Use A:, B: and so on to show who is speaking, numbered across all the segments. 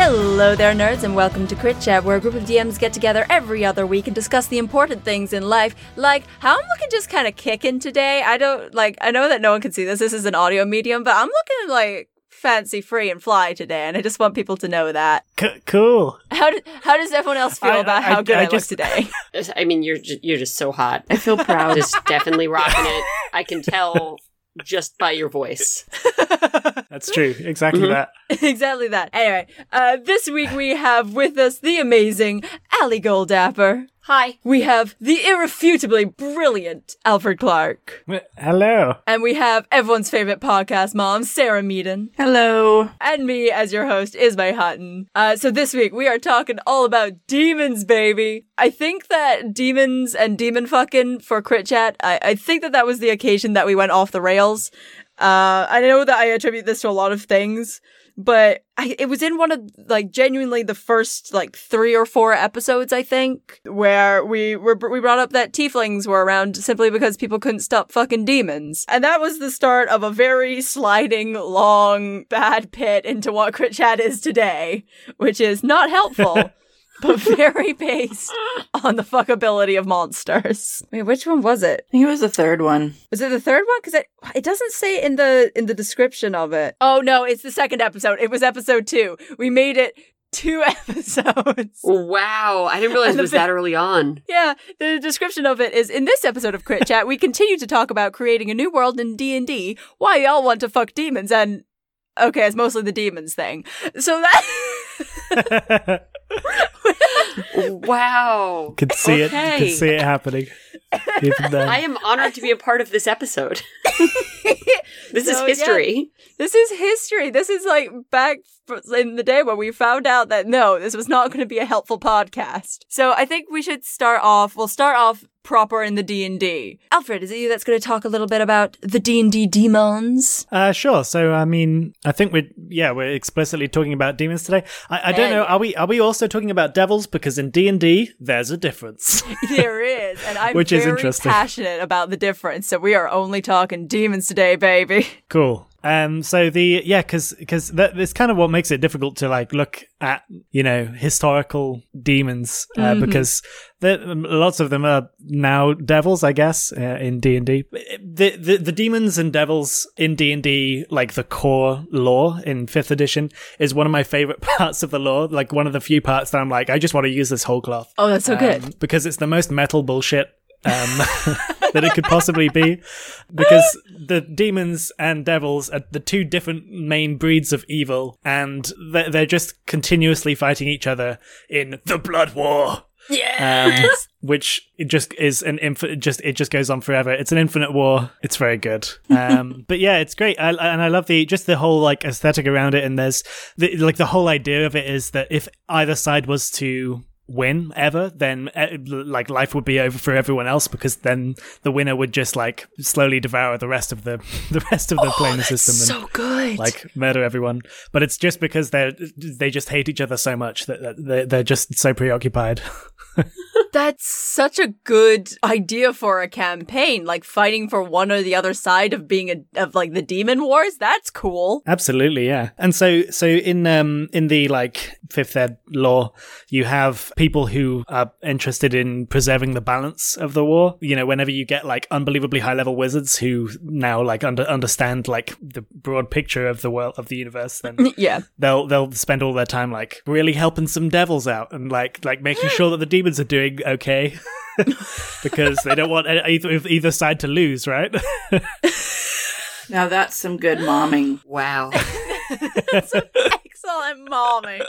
A: Hello there, nerds, and welcome to Crit Chat, where a group of DMs get together every other week and discuss the important things in life, like how I'm looking just kind of kicking today. I don't like. I know that no one can see this. This is an audio medium, but I'm looking like fancy free and fly today, and I just want people to know that.
B: C- cool.
A: How do, how does everyone else feel
B: I-
A: about
B: I-
A: how good I,
B: I
A: look
B: just-
A: today?
C: I mean, you're ju- you're just so hot.
D: I feel proud.
C: Just definitely rocking it. I can tell just by your voice.
B: That's true. Exactly
C: Mhm.
B: that.
A: exactly that. Anyway, uh, this week we have with us the amazing Ali Goldaper.
C: Hi.
A: We have the irrefutably brilliant Alfred Clark.
B: Hello.
A: And we have everyone's favorite podcast mom, Sarah Meaden.
D: Hello.
A: And me as your host, Ismay Hutton. Uh, so this week we are talking all about demons, baby. I think that demons and demon fucking for Crit Chat, I, I think that that was the occasion that we went off the rails. Uh, I know that I attribute this to a lot of things, but I, it was in one of like genuinely the first like three or four episodes, I think, where we were we brought up that tieflings were around simply because people couldn't stop fucking demons, and that was the start of a very sliding, long, bad pit into what Crit Chat is today, which is not helpful. But very based on the fuckability of monsters. Wait, which one was it?
D: I think it was the third one.
A: Was it the third one? Because it it doesn't say in the in the description of it. Oh no, it's the second episode. It was episode two. We made it two episodes.
C: Wow. I didn't realize it was that early on.
A: Yeah, the description of it is in this episode of Crit Chat. We continue to talk about creating a new world in D and D. Why y'all want to fuck demons and okay, it's mostly the demons thing. So that.
C: Wow.
B: Could see it.
C: Okay.
B: Could see it happening.
C: I am honored to be a part of this episode. this
A: So,
C: is history.
A: This is history. This is like back in the day when we found out that no, this was not going to be a helpful podcast. So I think we should start off. We'll start off proper in the D and D. Alfred, is it you that's going to talk a little bit about the D and D demons?
B: Uh, sure. So, I mean, I think we're yeah we're explicitly talking about demons today. I, I don't know. Are we are we also talking about devils? Because in D and D, there's a difference.
A: there is, and I'm
B: Which is
A: very
B: interesting.
A: passionate about the difference. So we are only talking demons today, baby.
B: cool. Um. So the yeah, because because that is kind of what makes it difficult to like look at you know historical demons uh,
A: Mhm.
B: because the, lots of them are now devils, I guess, uh, in D and D. The the the demons and devils in D and D, like the core lore in fifth edition, is one of my favorite parts of the lore. Like one of the few parts that I'm like, I just want to use this whole cloth.
A: Oh, that's so good.
B: Um, because it's the most metal bullshit um, that it could possibly be. Because the demons and devils are the two different main breeds of evil, and they're, they're just continuously fighting each other in the Blood War.
A: Yeah.
B: Um, which it just is an infinite, just it just goes on forever. It's an infinite war. It's very good. Um, but yeah, it's great, I, and I love the just the whole like aesthetic around it. And there's the, like the whole idea of it is that if either side was to win ever then eh, like life would be over for everyone else because then the winner would just like slowly devour the rest of the the rest of the planar system and
A: so good.
B: like murder everyone but it's just because they're they just hate each other so much that, that they're, they're just so preoccupied
A: That's such a good idea for a campaign, like fighting for one or the other side of being a of like the demon wars. That's cool.
B: Absolutely, yeah. And so so in um in the like fifth ed law, you have people who are interested in preserving the balance of the war. You know, whenever you get like unbelievably high level wizards who now like under understand like the broad picture of the world of the universe, then
A: Yeah.
B: they'll they'll spend all their time like really helping some devils out and like like making sure that the demons are doing okay. because they don't want either either side to lose, right?
D: Now that's some good momming.
C: Wow.
A: That's an excellent mommy.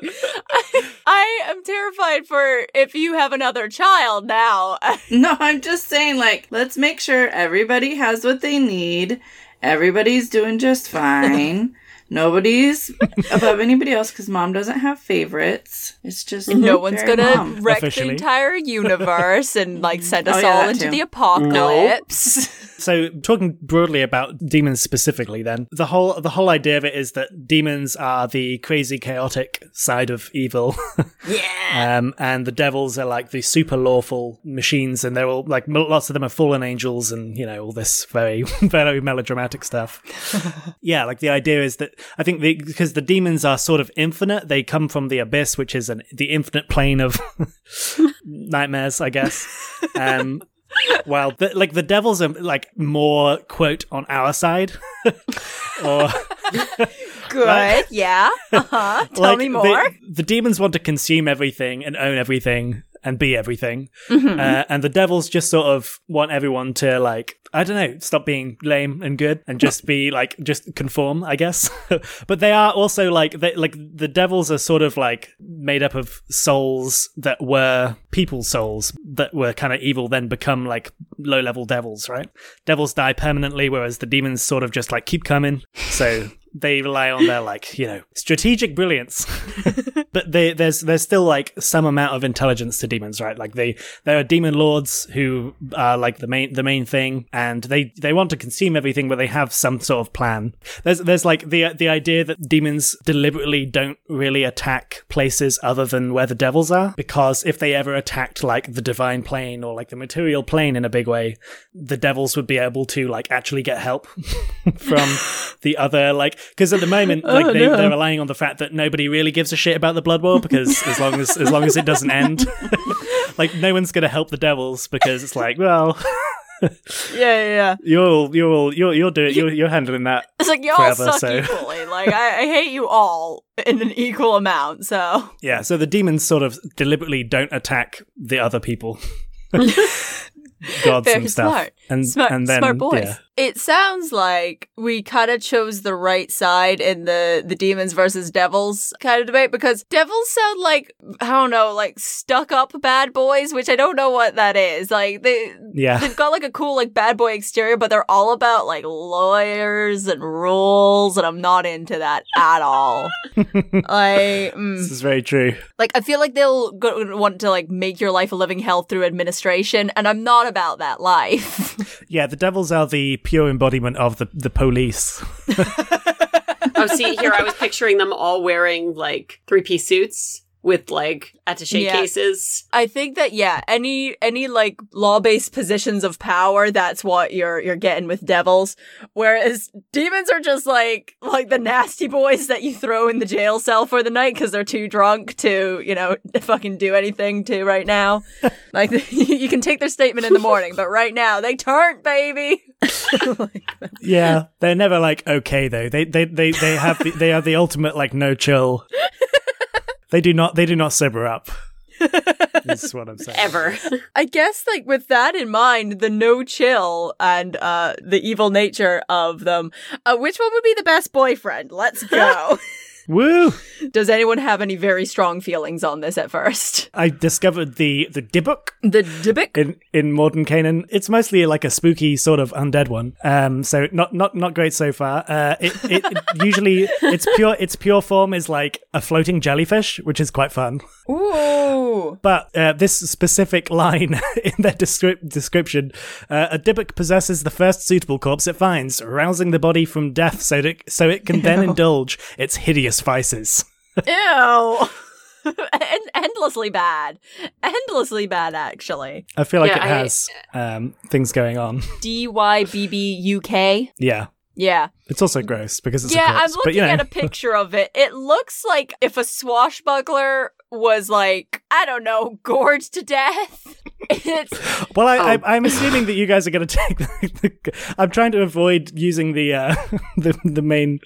A: I, I am terrified for if you have another child now.
D: No, I'm just saying, like, let's make sure everybody has what they need. Everybody's doing just fine. Nobody's above anybody else because mom doesn't have favorites. It's just
A: no one's gonna
D: mom.
A: wreck
B: Officially.
A: the entire universe and like send us
D: Oh, yeah,
A: all into
D: too.
A: the apocalypse.
B: So, talking broadly about demons specifically, then the whole the whole idea of it is that demons are the crazy, chaotic side of evil,
A: yeah.
B: um, and the devils are like the super lawful machines, and they're all like lots of them are fallen angels, and you know all this very very melodramatic stuff. yeah, like the idea is that I think the, because the demons are sort of infinite, they come from the abyss, which is an, the infinite plane of nightmares, I guess. Um, while the, like the devils are like more quote on our side, or
A: Good.
B: Right?
A: Yeah. Uh-huh. Tell
B: like,
A: me
B: the-
A: more.
B: The, demons want to consume everything and own everything and be everything,
A: Mm-hmm.
B: uh, and the devils just sort of want everyone to like I don't know, stop being lame and good and just be like just conform, I guess. but they are also like they, like the devils are sort of like made up of souls that were people's souls that were kind of evil, then become like low level devils, right? Devils die permanently, whereas the demons sort of just like keep coming. So they rely on their like you know strategic brilliance. But they, there's there's still like some amount of intelligence to demons right? Like they there are demon lords who are like the main the main thing and they they want to consume everything but they have some sort of plan. There's there's like the the idea that demons deliberately don't really attack places other than where the devils are because if they ever attacked like the divine plane or like the material plane in a big way the devils would be able to like actually get help from the other like because at the moment oh, like
A: Oh,
B: they,
A: no.
B: they're relying on the fact that nobody really gives a shit about the blood war because as long as as long as it doesn't end like no one's gonna help the devils because it's like well
A: Yeah, yeah, yeah.
B: you'll you'll you'll you'll do it you're, you're handling that
A: It's like y'all
B: Forever,
A: suck
B: so-
A: equally. Like I, I hate you all in an equal amount. So
B: yeah so the demons sort of deliberately don't attack the other people gods
A: Very
B: and stuff
A: smart.
B: And
A: smart,
B: and then
A: smart boys.
B: yeah.
A: It sounds like we kind of chose the right side in the the demons versus devils kind of debate because devils sound like I don't know, like stuck up bad boys, which I don't know what that is. Like they
B: yeah
A: they've got like a cool like bad boy exterior, but they're all about like lawyers and rules, and I'm not into that at all. like, mm.
B: this is very true
A: like I feel like they'll go- want to like make your life a living hell through administration, and I'm not about that life.
B: yeah the devils are the pure embodiment of the the police.
C: Oh, see, here I was picturing them all wearing like three piece suits with like attache
A: Yeah.
C: cases.
A: I think that yeah, any any like law based positions of power, that's what you're you're getting with devils. Whereas demons are just like like the nasty boys that you throw in the jail cell for the night because they're too drunk to you know fucking do anything to right now. like you can take their statement in the morning, but right now they turn baby. Like,
B: Yeah, they're never like okay though. They they they they have the, they are the ultimate like no chill. They do not they do not sober up. This is what I'm saying.
C: Ever.
A: I guess like with that in mind, the no chill and uh the evil nature of them, uh, which one would be the best boyfriend? Let's go.
B: Woo!
A: Does anyone have any very strong feelings on this at first?
B: I discovered the the Dybbuk
A: The Dybbuk?
B: in in Mordenkainen. It's mostly like a spooky sort of undead one. Um, so not not not great so far. Uh, it, it, it usually its pure its pure form is like a floating jellyfish, which is quite fun.
A: Ooh.
B: But uh, this specific line in their descrip- description, uh, a Dybbuk possesses the first suitable corpse it finds, rousing the body from death so that so it can then indulge its hideous vices.
A: Ew. En- endlessly bad. Endlessly bad, actually.
B: I feel like
C: Yeah,
B: it
C: I-
B: has um, things going on.
A: D Y B B U K.
B: Yeah,
A: Yeah.
B: it's also gross because it's
A: yeah,
B: a corpse.
A: I'm looking
B: but you know,
A: at a picture of it. It looks like if a swashbuckler was like, I don't know, gorged to death. It's
B: well, I,
C: Oh.
B: I, I'm assuming that you guys are going to take. The, the, I'm trying to avoid using the uh, the the main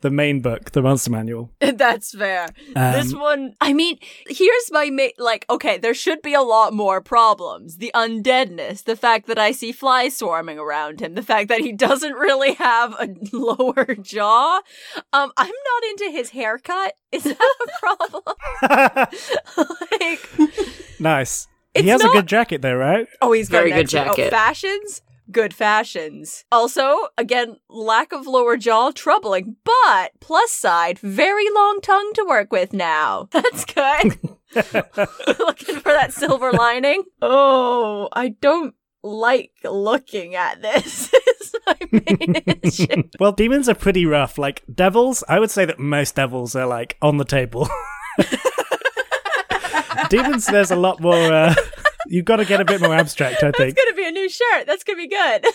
B: the main book, the monster manual.
A: that's fair. this
B: Um,
A: one, I mean, here's my ma- like. Okay, there should be a lot more problems. The undeadness, the fact that I see flies swarming around him, the fact that he doesn't really have a lower jaw. Um, I'm not into his haircut. Is that a problem? like.
B: nice. He has
A: not-
B: a good jacket, there, right?
A: Oh, he's got
C: Very good jacket.
A: Oh, fashions, good fashions. Also, again, lack of lower jaw, troubling. But plus side, very long tongue to work with now. That's good. Looking for that silver lining. Oh, I don't like looking at this.
B: Well, demons are pretty rough. Like devils, I would say that most devils are like on the table. demons, there's a lot more. Uh, you've got to get a bit more abstract, I
A: That's
B: think.
A: gonna be a new shirt. That's gonna be good.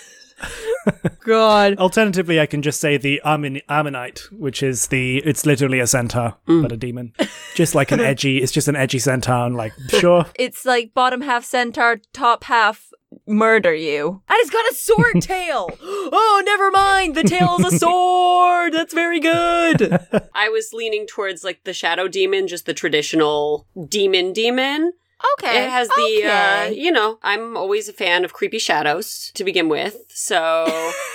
A: God.
B: Alternatively, I can just say the Armin- Armanite, which is the it's literally a centaur but a demon, just like an edgy. It's just an edgy centaur. And like, sure,
A: It's like bottom half centaur, top half murder you. And it's got a sword tail. Oh, never mind. The tail is a sword. That's very good.
C: I was leaning towards like the shadow demon, just the traditional demon demon.
A: Okay.
C: It has the, uh, you know, I'm always a fan of creepy shadows to begin with. So,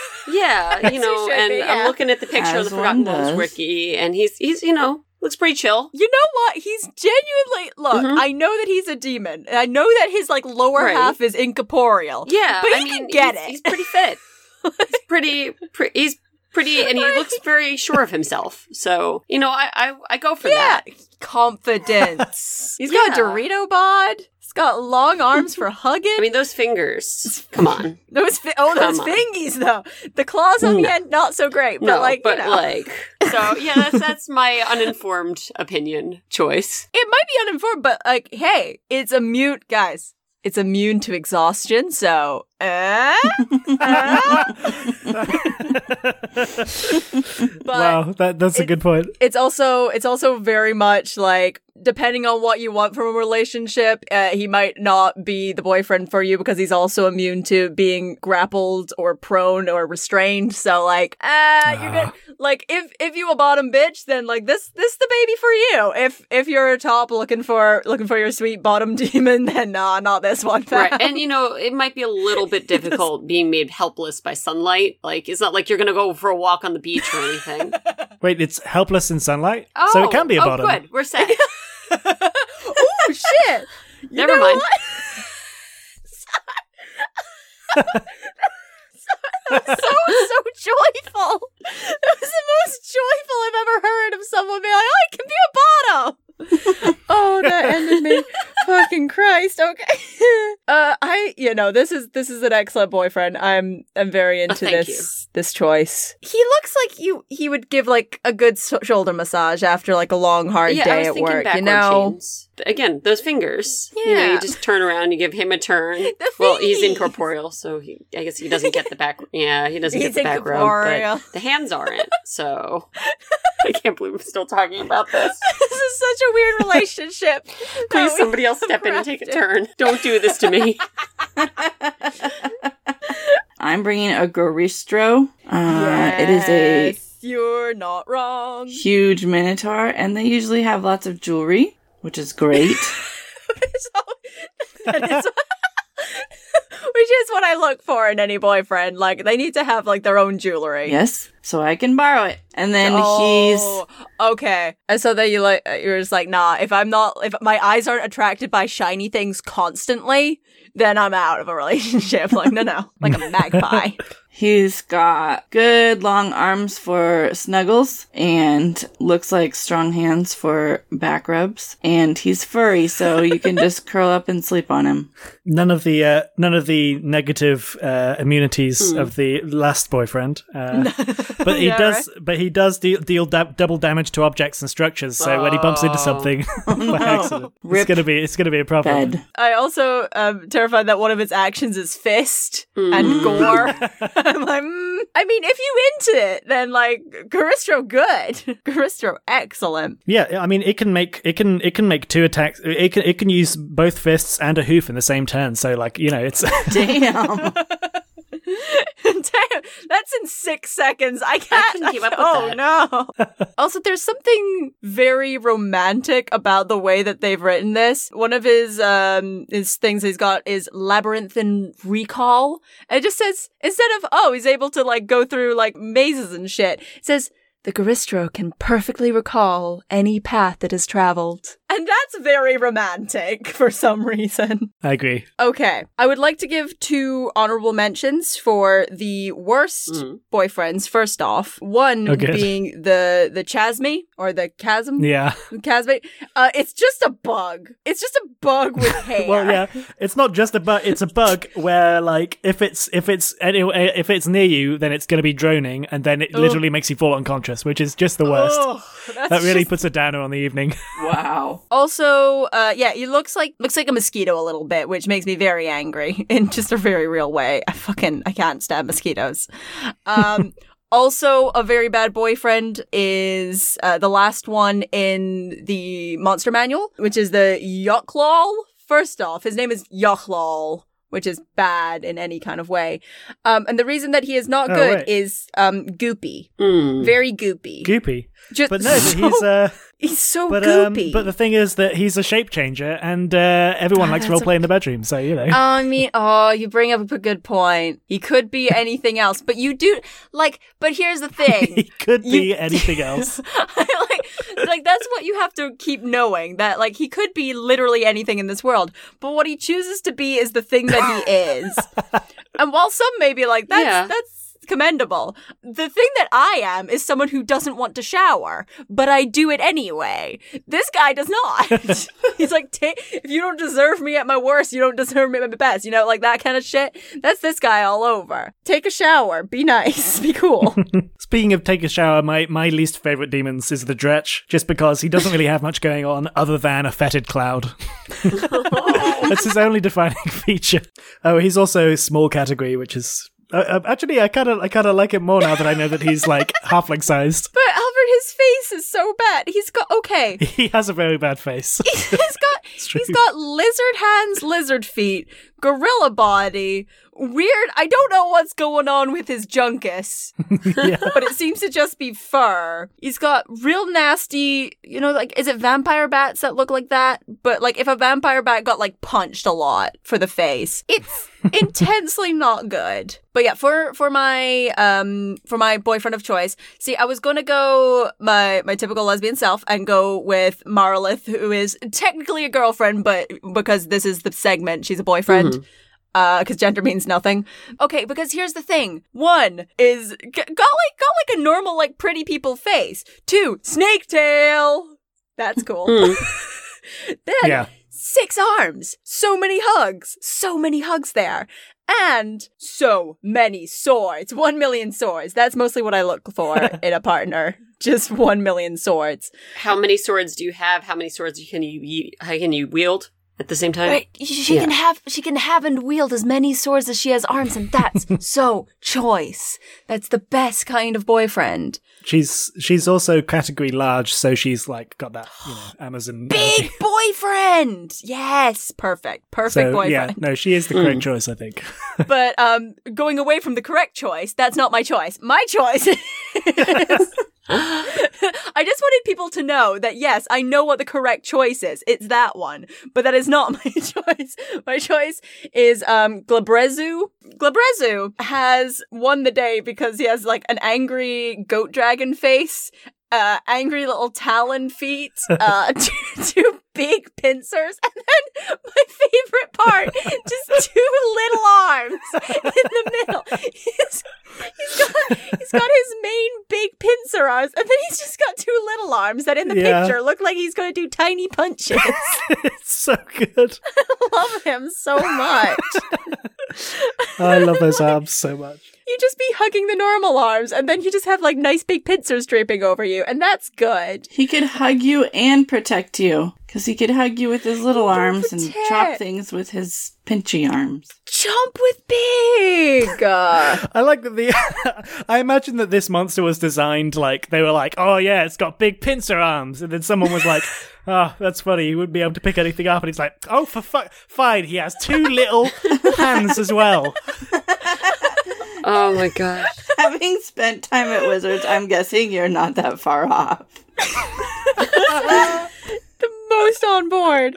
C: yeah, you
A: you
C: know,
A: should
C: and
A: be,
C: I'm looking at the picture
D: As
C: of the Forgotten
D: one
C: Wolves
D: does.
C: wiki, and he's, he's, you know, looks pretty chill.
A: You know what? He's genuinely look.
C: Mhm.
A: I know that he's a demon. and I know that his like lower
C: Right.
A: half is incorporeal.
C: Yeah,
A: But
C: I
A: he
C: mean,
A: can get
C: he's,
A: it.
C: he's pretty fit. he's pretty, pre- he's pretty, and he looks very sure of himself. So, you know, I, I, I go for
A: Yeah,
C: that.
A: confidence. He's got a Dorito bod. He's got long arms for hugging.
C: I mean, those fingers. Come on.
A: those fi- oh, those
C: come on.
A: fingies though. The claws on the end, not so great. But
C: no,
A: like,
C: but
A: you know,
C: like, so yeah, that's that's my uninformed opinion choice.
A: it might be uninformed, but like, hey, it's a mute, guys. It's immune to exhaustion. So, eh? Eh? but
B: wow, that that's a good point.
A: it's also it's also very much like depending on what you want from a relationship uh, he might not be the boyfriend for you because he's also immune to being grappled or prone or restrained so like uh you're good like if if you a bottom bitch then like this this the baby for you if if you're a top looking for looking for your sweet bottom demon then nah not this one fam.
C: Right. And you know, it might be a little bit difficult being made helpless by sunlight. Like it's not like you're gonna go for a walk on the beach or anything.
B: Wait, it's helpless in sunlight,
C: Oh,
B: so it can be a
C: oh,
B: bottom.
C: good. We're set.
A: Shit You
C: Never mind.
A: what? so so joyful. It was the most joyful I've ever heard of someone being like, "Oh, I can be a bottom." oh, that ended me. Fucking Christ. Okay. Uh, I, you know, this is this is an excellent boyfriend. I'm I'm very into
C: thank
A: this this choice. He looks like you. He would give like a good so- shoulder massage after like a long hard
C: yeah, I
A: day
C: was
A: at
C: thinking
A: work. You know.
C: chains. Again, those fingers. You know,
A: Yeah.
C: you just turn around, you give him a turn.
A: The
C: well, he's incorporeal, so he, I guess he doesn't get the back. Yeah, he doesn't
A: He's
C: get the back rub, but the hands aren't. So I can't believe we're still talking about this.
A: this is such a weird relationship.
C: Please,
A: we
C: somebody else step in and take a turn. Don't do this to me.
D: I'm bringing a Goristro. Uh, It is a
A: Yes, You're not wrong.
D: huge minotaur, and they usually have lots of jewelry, which is great.
A: So- that is- Which is what I look for in any boyfriend. Like they need to have like their own jewelry.
D: yes, so I can borrow it. And then
A: Oh, okay. And so then you like you're just like, nah. If I'm not, if my eyes aren't attracted by shiny things constantly, then I'm out of a relationship. Like no, no, like a magpie.
D: he's he's got good long arms for snuggles and looks like strong hands for back rubs. And he's furry, so you can just curl up and sleep on him.
B: None of the uh, none of the negative uh, immunities
C: Hmm.
B: of the last boyfriend, uh, but he
A: Yeah,
B: does. But he does deal, deal da- double damage to objects and structures. So when he bumps into
C: Oh.
B: something by accident,
D: Rip
B: it's gonna be it's gonna be a problem.
D: Bed.
A: I also am terrified that one of its actions is fist
C: Mm.
A: and gore. I'm like, mm, I mean, if you into it, then like Goristro, good. Goristro, excellent.
B: Yeah, I mean it can make it can it can make two attacks. It can it can use both fists and a hoof in the same turn. So like you know it's
D: Damn.
A: Damn, that's in six seconds. I can't
C: couldn't keep up with
A: Oh no! also, there's something very romantic about the way that they've written this. One of his um his things he's got is labyrinthine recall. And it just says instead of oh he's able to like go through like mazes and shit, it says. The Goristro can perfectly recall any path it has traveled. And that's very romantic for some reason.
B: I agree.
A: Okay. I would like to give two honorable mentions for the worst
C: Mm.
A: boyfriends. First off, one
B: Oh,
A: being the the chasme or the chasm.
B: Yeah.
A: Chasme. Uh, it's just a bug. It's just a bug with hair.
B: Well, yeah, it's not just a bug. It's a bug where, like, if it's if it's anyway, if it's near you, then it's going to be droning, and then it literally makes you fall unconscious, which is just the worst.
A: Ugh, that's
B: that really
A: just
B: puts a downer on the evening.
D: wow.
A: Also, uh, yeah, he looks like looks like a mosquito a little bit, which makes me very angry in just a very real way. I fucking I can't stand mosquitoes. Um, also, a very bad boyfriend is uh, the last one in the monster manual, which is the Yochlol. First off, his name is Yochlol, which is bad in any kind of way. Um, and the reason that he is not
B: Oh,
A: good
B: right.
A: is um, goopy,
C: Mm.
A: very goopy.
B: Goopy.
A: Just
B: But no,
A: so-
B: he's uh
A: he's so
B: but um
A: goopy.
B: but the thing is that he's a shape changer and uh everyone
A: Ah,
B: likes
A: that's
B: role
A: a-
B: play in the bedroom, so you know.
A: I mean, oh, you bring up a good point. He could be anything else, but you do like. But here's the thing.
B: he could be anything else.
A: like, like that's what you have to keep knowing that like he could be literally anything in this world, but what he chooses to be is the thing that he is. and while some may be like that's
C: Yeah.
A: that's commendable, the thing that I am is someone who doesn't want to shower, but I do it anyway. This guy does not. He's like, "Ta- if you don't deserve me at my worst, you don't deserve me at my best. You know, like that kind of shit. That's this guy all over. Take a shower. Be nice. Be cool.
B: Speaking of take a shower, my, my least favorite demons is the Dretch, just because he doesn't really have much going on other than a fetid cloud. That's his only defining feature. Oh, he's also small category, which is uh, uh, actually I kind of I kind of like it more now that I know that he's like halfling sized.
A: But Albert, his face is so bad. He's got okay.
B: He has a very bad face.
A: He's got he's got lizard hands, lizard feet, gorilla body. Weird. I don't know what's going on with his junkus,
B: yeah.
A: but it seems to just be fur. He's got real nasty, you know, like is it vampire bats that look like that? But like if a vampire bat got like punched a lot for the face, it's intensely not good. But yeah, for for my um for my boyfriend of choice, see, I was gonna go my my typical lesbian self and go with Marilith, who is technically a girlfriend, but because this is the segment, she's a boyfriend. Uh, because gender means nothing. Okay, because here's the thing: one is g- got like got like a normal like pretty people face. Two, snake tail. That's cool.
C: Mm.
A: then
B: Yeah.
A: six arms, so many hugs, so many hugs there. And so many swords. One million swords. That's mostly what I look for in a partner. Just one million swords.
C: How many swords do you have? How many swords can you how can you wield at the same time?
A: Right? She
C: Yeah.
A: can have she can have and wield as many swords as she has arms, and that's so choice. That's the best kind of boyfriend.
B: She's she's also category large, so she's like got that you know Amazon
A: Big
B: energy.
A: boyfriend. Yes, perfect, perfect
B: So
A: boyfriend.
B: yeah, no, she is the correct choice, I think.
A: but um going away from the correct choice that's not my choice my choice is i just wanted people to know that yes i know what the correct choice is. It's that one. But that is not my choice. My choice is um glabrezu. Glabrezu has won the day because he has like an angry goat dragon face uh, angry little talon feet, uh, two, two big pincers, and then my favorite part, just two little arms in the middle. He's, he's got he's got his main big pincer arms, and then he's just got two little arms that in the
B: Yeah.
A: picture look like he's gonna do tiny punches.
B: it's so good.
A: I love him so much.
B: I love those arms so much.
A: You just be hugging the normal arms, and then you just have like nice big pincers draping over you, and that's good.
D: He could hug you and protect you. Because he could hug you with his little arms and chop things with his pinchy arms.
A: Jump with big.
B: I like that the. I imagine that this monster was designed like they were like, oh yeah, it's got big pincer arms, and then someone was like, oh, that's funny. He wouldn't be able to pick anything up, and he's like, oh, for fuck, fine. He has two little hands as well.
C: oh my gosh.
D: Having spent time at Wizards, I'm guessing you're not that far off.
A: Most on board.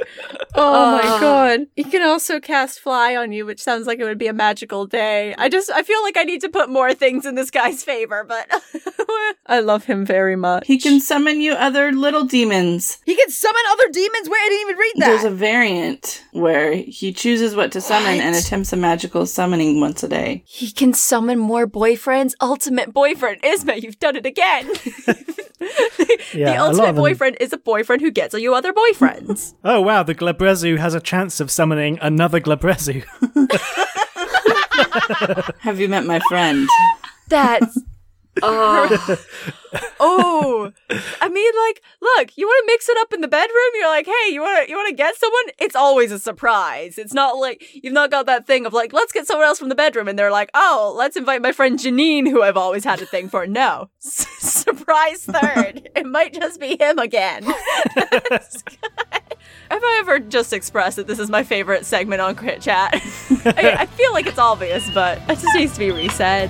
A: Oh my god. You can also cast fly on you, which sounds like it would be a magical day. I just I feel like I need to put more things in this guy's favor, but I love him very much.
D: He can summon you other little demons.
A: he can summon other demons. Wait, I didn't even read that.
D: There's a variant where he chooses what to summon and attempts a magical summoning once a day.
A: he can summon more boyfriends. Ultimate boyfriend. Ismay, you've done it again.
B: Yeah,
A: the ultimate
B: of them-
A: boyfriend is a boyfriend who gets all you other boyfriends.
B: Oh wow, the Glabrezu has a chance of summoning another Glabrezu.
D: Have you met my friend?
A: That's
C: Oh,
A: Oh, I mean, like, look, you want to mix it up in the bedroom. You're like, hey, you want to you want to get someone? It's always a surprise. It's not like you've not got that thing of like, let's get someone else from the bedroom, and they're like, oh, let's invite my friend Janine, who I've always had a thing for. No, surprise third. it might just be him again. Have I ever just expressed that this is my favorite segment on Crit Chat? I, I feel like it's obvious, but it just needs to be resaid.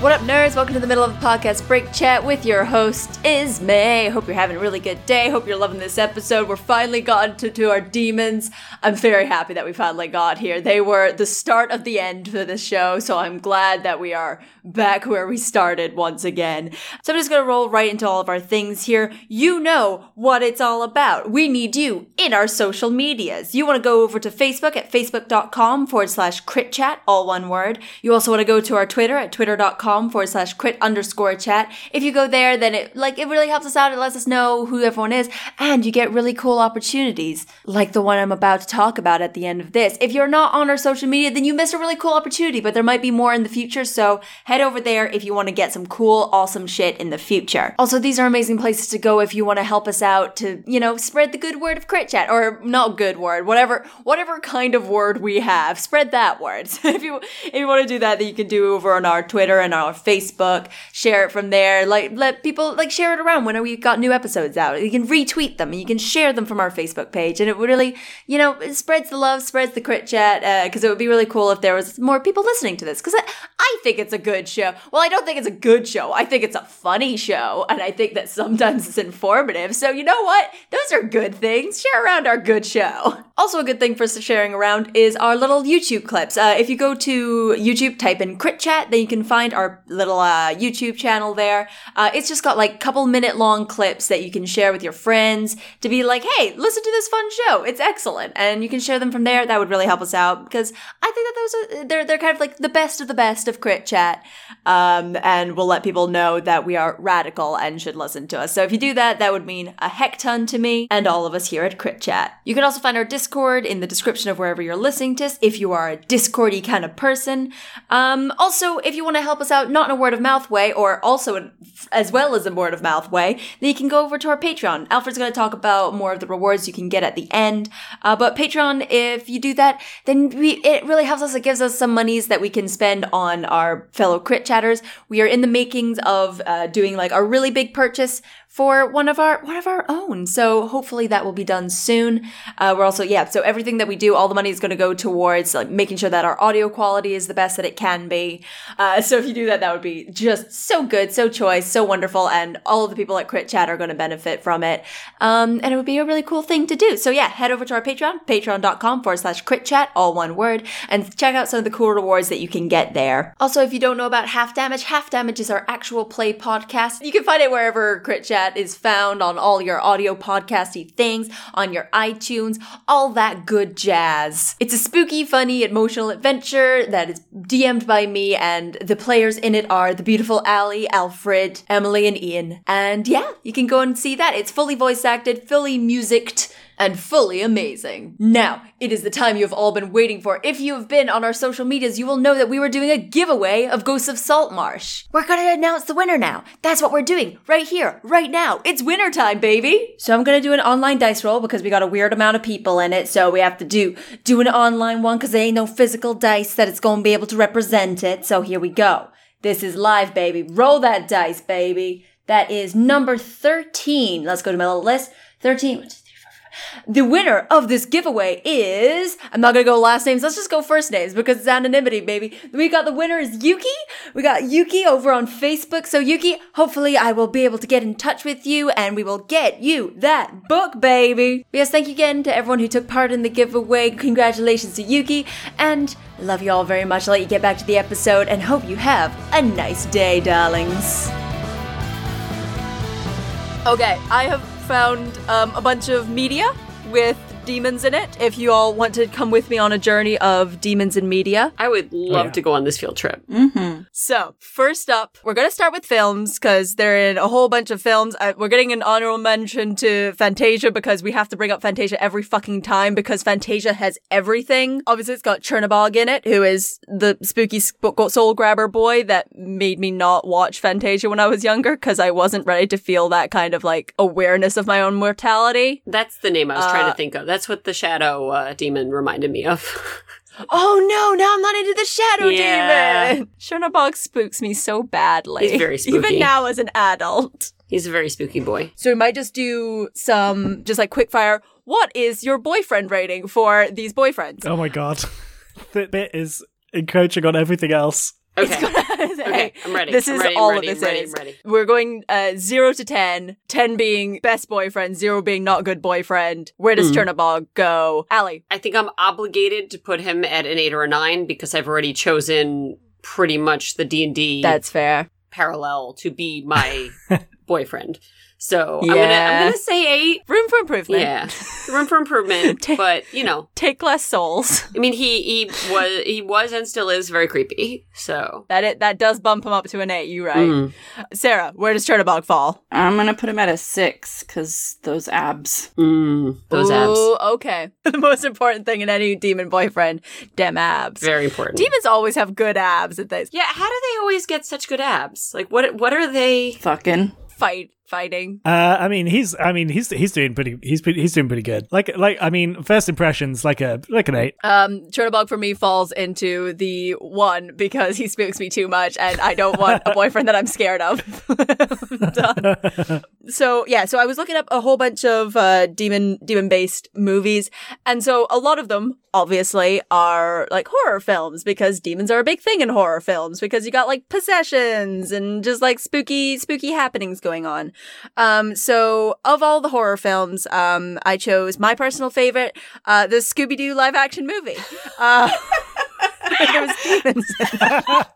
A: What up, nerds? Welcome to the middle of the podcast break chat with your host, Ismay. Hope you're having a really good day. Hope you're loving this episode. We're finally gotten to, to our demons. I'm very happy that we finally got here. They were the start of the end for this show, so I'm glad that we are back where we started once again. So I'm just gonna roll right into all of our things here. You know what it's all about. We need you in our social medias. You wanna go over to Facebook at facebook.com forward slash crit chat, all one word. You also wanna go to our Twitter at twitter.com forward slash crit underscore chat. If you go there, then it, like, it really helps us out. It lets us know who everyone is and you get really cool opportunities like the one I'm about to talk about at the end of this. If you're not on our social media, then you missed a really cool opportunity, but there might be more in the future. So head over there if you want to get some cool, awesome shit in the future. Also, these are amazing places to go if you want to help us out to, you know, spread the good word of crit chat or not good word, whatever, whatever kind of word we have, spread that word. So if you, if you want to do that, then you can do over on our Twitter and our Facebook, share it from there, like let people like share it around when we've got new episodes out. You can retweet them and you can share them from our Facebook page and it really, you know, spreads the love, spreads the crit chat, because it would be really cool if there was more people listening to this because I, I think it's a good show. Well, I don't think it's a good show. I think it's a funny show, and I think that sometimes it's informative. So, you know what? Those are good things. Share around our good show. Also, a good thing for sharing around is our little YouTube clips. Uh, if you go to YouTube, type in Crit Chat, then you can find our little uh, YouTube channel there. Uh, it's just got like couple minute long clips that you can share with your friends to be like, hey, listen to this fun show. It's excellent. And you can share them from there. That would really help us out because I think that those are, they're, they're kind of like the best of the best of Crit Chat. Um, and we'll let people know that we are radical and should listen to us. So if you do that, that would mean a heck ton to me and all of us here at Crit Chat. You can also find our Discord in the description of wherever you're listening to us if you are a Discordy kind of person. Um, also, if you want to help us out, not in a word of mouth way, or also in, as well as a word of mouth way, then you can go over to our Patreon. Alfred's going to talk about more of the rewards you can get at the end. Uh, but Patreon, if you do that, then we, it really helps us. It gives us some monies that we can spend on our fellow crit chatters. We are in the makings of uh, doing like a really big purchase for one of our one of our own. So hopefully that will be done soon. Uh, we're also yeah. So everything that we do, all the money is going to go towards like making sure that our audio quality is the best that it can be. Uh, so if you do that, that would be just so good, so choice, so wonderful, and all of the people at Crit Chat are going to benefit from it. Um, and it would be a really cool thing to do. So yeah, head over to our Patreon, patreon.com forward slash Crit Chat, all one word, and check out some of the cool rewards that you can get there. Also, if you don't know about Half Damage, Half Damage is our actual play podcast. You can find it wherever Crit Chat is found on all your audio podcasty things, on your iTunes, all that good jazz. It's a spooky, funny, emotional adventure that is DM'd by me, and the players in it are the beautiful Ali, Alfred, Emily, and Ian. And yeah, you can go and see that. It's fully voice acted, fully musiced and fully amazing. Now, it is the time you have all been waiting for. If you have been on our social medias, you will know that we were doing a giveaway of Ghosts of Saltmarsh. We're gonna announce the winner now. That's what we're doing right here, right now. It's winter time, baby. So I'm gonna do an online dice roll because we got a weird amount of people in it, so we have to do do an online one because there ain't no physical dice that it's gonna be able to represent it. So here we go. This is live, baby. Roll that dice, baby. That is number 13. Let's go to my little list. 13. The winner of this giveaway is, I'm not gonna go last names, let's just go first names because it's anonymity, baby. We got the winner is Yuki. We got Yuki over on Facebook. So Yuki, hopefully I will be able to get in touch with you and we will get you that book, baby. Yes, thank you again to everyone who took part in the giveaway. Congratulations to Yuki and love you all very much. I'll let you get back to the episode and hope you have a nice day, darlings. Okay, I have found um, a bunch of media with demons in it. If you all want to come with me on a journey of demons in media.
C: I would love
B: yeah.
C: to go on this field trip.
D: Mm-hmm.
A: So, first up, we're going to start with films because they're in a whole bunch of films. Uh, we're getting an honorable mention to Fantasia because we have to bring up Fantasia every fucking time because Fantasia has everything. Obviously, it's got Chernabog in it, who is the spooky soul grabber boy that made me not watch Fantasia when I was younger because I wasn't ready to feel that kind of like awareness of my own mortality.
C: That's the name I was trying
A: Uh,
C: to think of. That's what the shadow uh, demon reminded me of.
A: Oh no, now I'm not into the shadow
C: Yeah.
A: demon. Chernabog spooks me so badly.
C: He's very spooky.
A: Even now as an adult.
C: He's a very spooky boy.
A: So we might just do some, just like quick fire. What is your boyfriend rating for these boyfriends?
B: Oh my god. that bit is encroaching on everything else.
C: Okay.
A: okay,
C: okay, I'm ready.
A: This
C: I'm
A: is
C: ready,
A: all
C: ready,
A: of this
C: I'm ready,
A: is.
C: Ready.
A: We're going uh, zero to 10, 10 being best boyfriend, zero being not good boyfriend. Where does
C: Mm.
A: Chernabog go? Ali.
C: I think I'm obligated to put him at an eight or a nine because I've already chosen pretty much the D and D
A: That's fair.
C: parallel to be my boyfriend. So I'm gonna I'm gonna say eight.
A: Room for improvement.
C: Yeah, room for improvement,
A: Ta-
C: but you know,
A: Take less souls.
C: I mean, he he was he was and still is very creepy. So
A: That it that does bump him up to an eight. You right,
C: Mm.
A: Sarah? Where does Chernabog fall?
D: I'm gonna put him at a six because those abs.
C: Mm, those abs,
A: okay. the most important thing in any demon boyfriend, dem abs.
C: very important.
A: Demons always have good abs at this.
C: yeah, how do they always get such good abs? Like, what what are they?
D: Fucking.
A: Fight, fighting.
B: Uh, I mean, he's, I mean, he's, he's doing pretty, he's, pretty- he's doing pretty good. Like, like, I mean, first impressions, like a, like an eight.
A: Um, Chernabog for me falls into the one because he spooks me too much, and I don't want a boyfriend that I'm scared of. Done. so yeah, so I was looking up a whole bunch of uh, demon demon based movies, and so a lot of them obviously are like horror films because demons are a big thing in horror films because you got like possessions and just like spooky spooky happenings going on. Um, so of all the horror films, um, I chose my personal favorite, uh, the Scooby Doo live action movie. Uh, there was demons.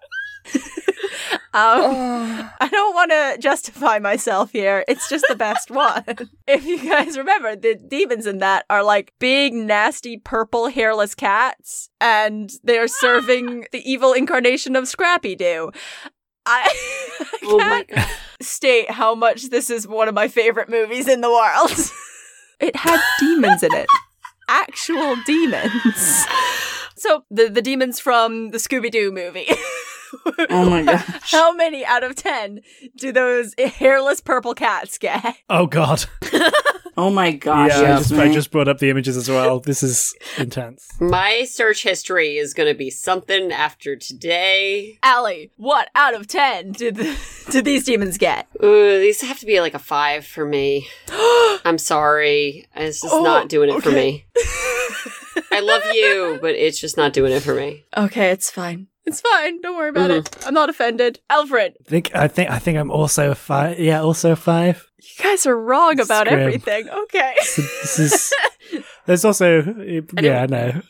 A: um, I don't want to justify myself here. It's just the best one. if you guys remember, the demons in that are like big, nasty, purple, hairless cats, and they're serving the evil incarnation of Scrappy Doo. I, I
C: Oh
A: can't state how much this is one of my favorite movies in the world. it had demons in it. Actual demons. So the the demons from the Scooby Doo movie.
D: Oh my gosh.
A: How many out of ten do those hairless purple cats get?
B: Oh god.
D: Oh my gosh.
B: yeah, I just, I just brought up the images as well. This is intense.
C: My search history is going to be something after today.
A: Ali, what out of ten did the, did these demons get?
C: Ooh, these have to be like a five for me. I'm sorry. It's just
A: Oh,
C: not doing it for me. I love you, but it's just not doing it for me.
A: Okay, it's fine. It's fine. Don't worry about it.
C: Mm-hmm.
A: I'm not offended. Alfred,
B: I think, I think, I think I'm also a five. Yeah, also a five.
A: you guys are wrong about
B: Scrim.
A: everything. Okay.
B: This is. There's also, yeah, no.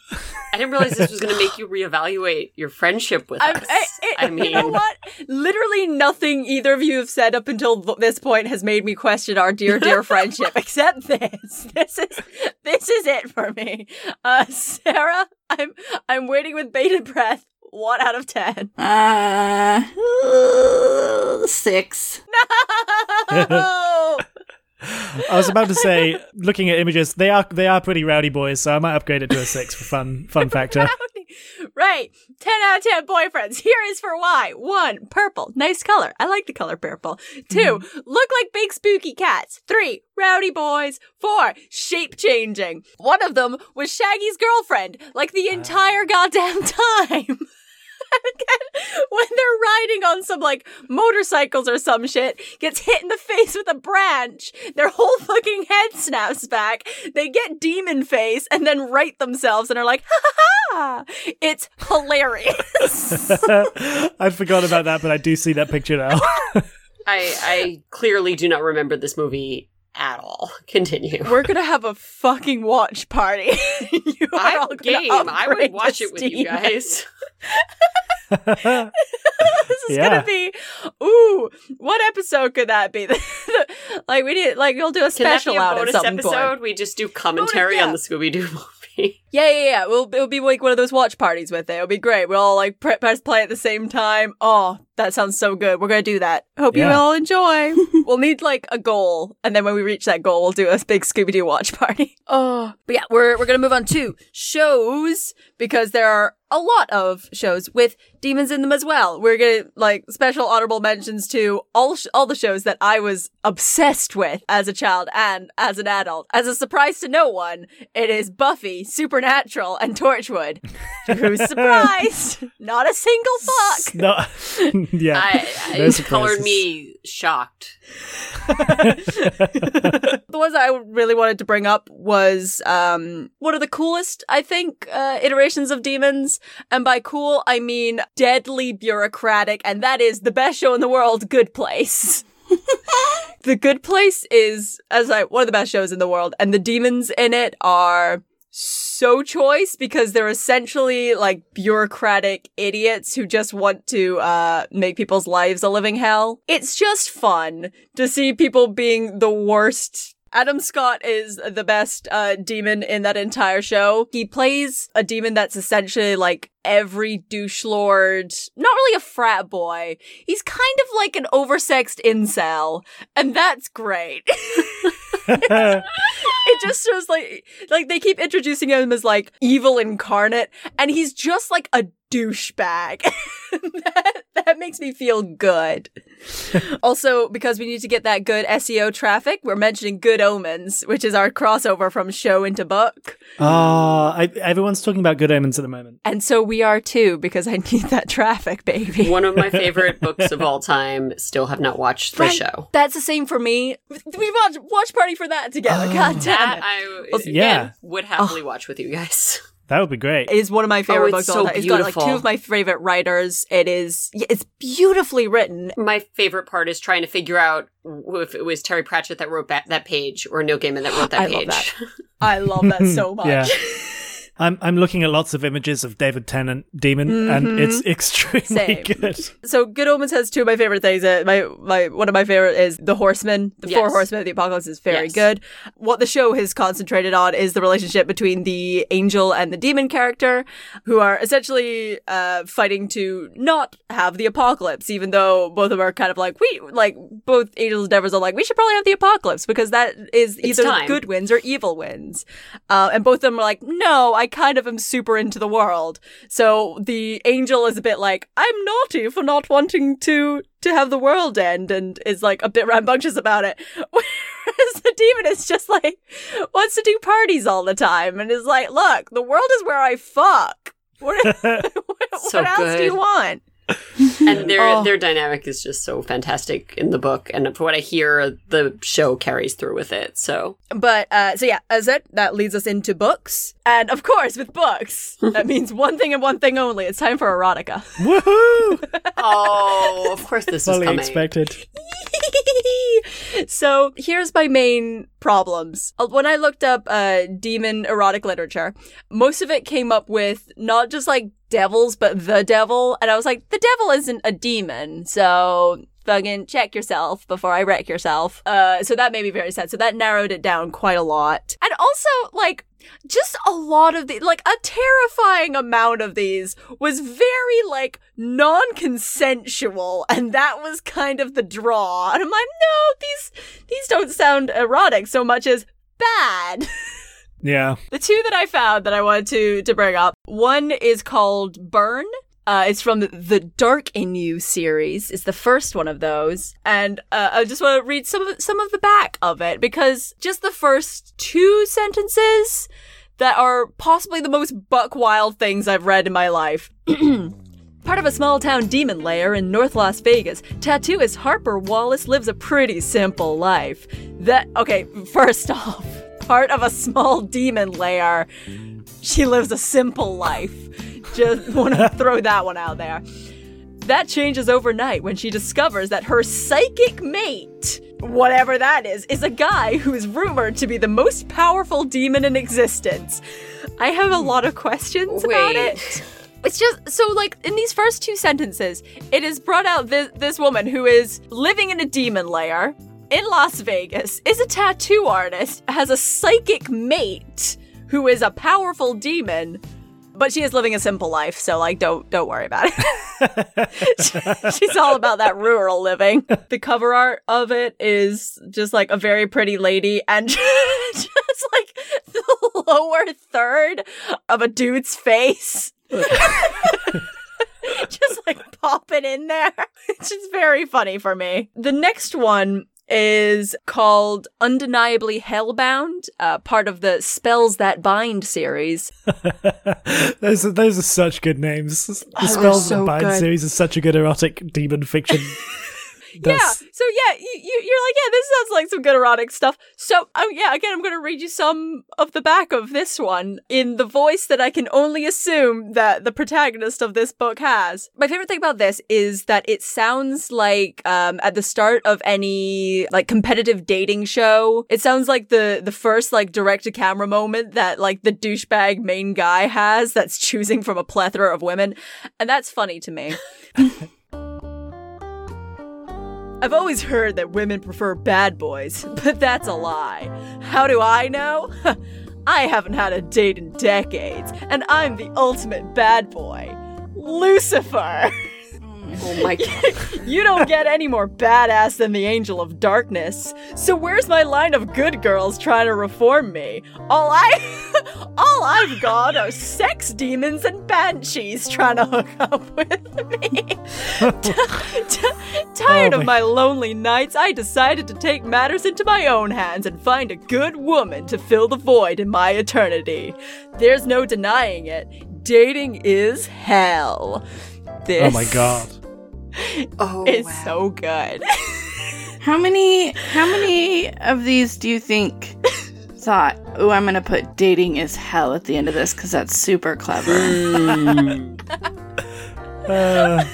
C: I didn't realize this was going to make you reevaluate your friendship with
A: I'm,
C: us.
A: I, it-
C: I mean,
A: you know what? Literally nothing either of you have said up until th- this point has made me question our dear, dear friendship, except this. This is this is it for me. Uh, Sarah, I'm I'm waiting with bated breath. One out of ten.
D: Uh, uh, six.
A: No.
B: I was about to say, looking at images, they are they are pretty rowdy boys, so I might upgrade it to a six for fun fun factor.
A: right. 10 out of 10 boyfriends. Here is for why. One, purple. Nice color. I like the color purple. 2 hmm. look like big spooky cats. Three, rowdy boys. Four, shape changing. One of them was Shaggy's girlfriend, like the ah. entire goddamn time. Again, when they're riding on some like motorcycles or some shit, gets hit in the face with a branch, their whole fucking head snaps back. They get demon face and then right themselves and are like, ha ha ha! It's hilarious.
B: I'd forgot about that, but I do see that picture now.
C: I, I clearly do not remember this movie at all. Continue.
A: We're gonna have a fucking watch party. you are
C: I'm
A: gonna
C: game. I would watch it with you guys.
A: this is
B: Yeah.
A: gonna be ooh what episode could that be Like we need like we'll do a
C: Can that
A: special
C: be a
A: out
C: bonus
A: at some
C: episode?
A: point.
C: We just do commentary
A: yeah.
C: on the Scooby Doo movie.
A: Yeah, yeah, yeah. We'll it'll be like one of those watch parties with it. It'll be great. We'll all like pre- press play at the same time. Oh, that sounds so good. We're gonna do that. Hope you
B: Yeah.
A: all enjoy. we'll need like a goal, and then when we reach that goal, we'll do a big Scooby Doo watch party. Oh, but yeah, we're we're gonna move on to shows because there are a lot of shows with demons in them as well. We're gonna like special honorable mentions to all sh- all the shows that I was obsessed with as a child and as an adult. As a surprise to no one, it is Buffy, Supernatural, and Torchwood. Who's surprised? Not a single fuck.
B: No, yeah.
C: I,
B: no
C: I colored me shocked.
A: the ones that I really wanted to bring up was um one of the coolest, I think, uh, iterations of demons. And by cool, I mean deadly bureaucratic, and that is the best show in the world, Good Place. the Good Place is, as I one of the best shows in the world, and the demons in it are so choice because they're essentially like bureaucratic idiots who just want to uh make people's lives a living hell. It's just fun to see people being the worst Adam Scott is the best uh, demon in that entire show. He plays a demon that's essentially like every douche lord, not really a frat boy. He's kind of like an oversexed incel, and that's great. it just shows like like they keep introducing him as like evil incarnate, and he's just like a douchebag. that, that makes me feel good. also, because we need to get that good SEO traffic, we're mentioning Good Omens, which is our crossover from show into book.
B: Oh, I, everyone's talking about Good Omens at the moment.
A: And so we are too, because I need that traffic, baby.
C: One of my favorite books of all time. Still have not watched the
A: Right.
C: show.
A: That's the same for me. We watch watch party for that together. Ah.
B: Oh.
A: God damn
C: That
A: it.
C: I
B: Well,
C: again,
B: yeah.
C: would happily watch with you guys.
B: That would be great.
A: It is one of my favorite
C: Oh, it's
A: books of all
C: so
A: time. It's got like two of my favorite writers. It is it's beautifully written.
C: My favorite part is trying to figure out if it was Terry Pratchett that wrote ba- that page or Neil Gaiman that wrote that
A: I
C: page.
A: love that. I love that so much.
B: Yeah. I'm I'm looking at lots of images of David Tennant Demon, and it's extremely
A: Same.
B: good.
A: So Good Omens has two of my favorite things. Uh, my my one of my favorite is the Horsemen. The Four Horsemen of the Apocalypse is very
C: Yes.
A: good. What the show has concentrated on is the relationship between the angel and the demon character, who are essentially uh, fighting to not have the apocalypse, even though both of them are kind of like we like both angels and devils are like we should probably have the apocalypse because that is either good wins or evil wins. Uh, and both of them are like, no, I kind of am super into the world. So the angel is a bit like, I'm naughty for not wanting to to have the world end, and is like a bit rambunctious about it. Whereas the demon is just like wants to do parties all the time, and is like, look, the world is where I fuck. What, what,
C: So
A: what else do you want?
C: And their
A: Oh.
C: their dynamic is just so fantastic in the book, and for what I hear, the show carries through with it. So
A: But uh, so yeah, as it that leads us into books, and of course, with books, that means one thing and one thing only. It's time for erotica.
B: Woohoo!
C: oh, of course this is
B: Fully
C: coming.
B: expected.
A: so here's my main problems. Uh, When I looked up uh, demon erotic literature, most of it came up with not just like devils, but the devil. And I was like, the devil isn't a demon. So fucking check yourself before I wreck yourself. Uh, so that made me very sad. So that narrowed it down quite a lot. And also, like, just a lot of the like a terrifying amount of these was very like non-consensual and that was kind of the draw and i'm like no these these don't sound erotic so much as bad
B: Yeah.
A: the two that i found that i wanted to to bring up one is called burn uh, it's from the Dark in You series. It's the first one of those, and uh, I just want to read some of some of the back of it because just the first two sentences that are possibly the most buck wild things I've read in my life. Part of a small town demon lair in North Las Vegas, tattooist Harper Wallace lives a pretty simple life. That, okay, first off, part of a small demon lair, she lives a simple life. Just want to throw that one out there. That changes overnight when she discovers that her psychic mate, whatever that is, is a guy who is rumored to be the most powerful demon in existence. I have a lot of questions about it. It's just so like in these first two sentences, it is brought out this this woman who is living in a demon lair in Las Vegas is a tattoo artist, has a psychic mate who is a powerful demon, but she is living a simple life, so like don't don't worry about it. She's all about that rural living. The cover art of it is just like a very pretty lady and just like the lower third of a dude's face. just like popping in there. It's just very funny for me. The next one is called Undeniably Hellbound, uh, part of the Spells That Bind series.
B: those are those are such good names. The
A: they're
B: Spells
A: so
B: That Bind
A: good.
B: series is such a good erotic demon fiction.
A: yeah. So yeah, you, you you're like, yeah, this sounds like some good erotic stuff. So oh yeah, again, I'm gonna read you some of the back of this one in the voice that I can only assume that the protagonist of this book has. My favorite thing about this is that it sounds like um at the start of any like competitive dating show. It sounds like the the first like direct to camera moment that like the douchebag main guy has that's choosing from a plethora of women, and that's funny to me. I've always heard that women prefer bad boys, but that's a lie. How do I know? I haven't had a date in decades, and I'm the ultimate bad boy. Lucifer!
C: Oh my god.
A: You don't get any more badass than the Angel of Darkness. So where's my line of good girls trying to reform me? All I all I've got are sex demons and banshees trying to hook up with me. T- t- tired
B: Oh
A: of
B: my-
A: my lonely nights, I decided to take matters into my own hands and find a good woman to fill the void in my eternity. There's no denying it. Dating is hell. This
B: oh my god.
C: Oh,
A: is
C: wow.
A: so good.
D: How many how many of these do you think thought, "Oh, I'm going to put dating is hell at the end of this cuz that's super clever."
B: Uh,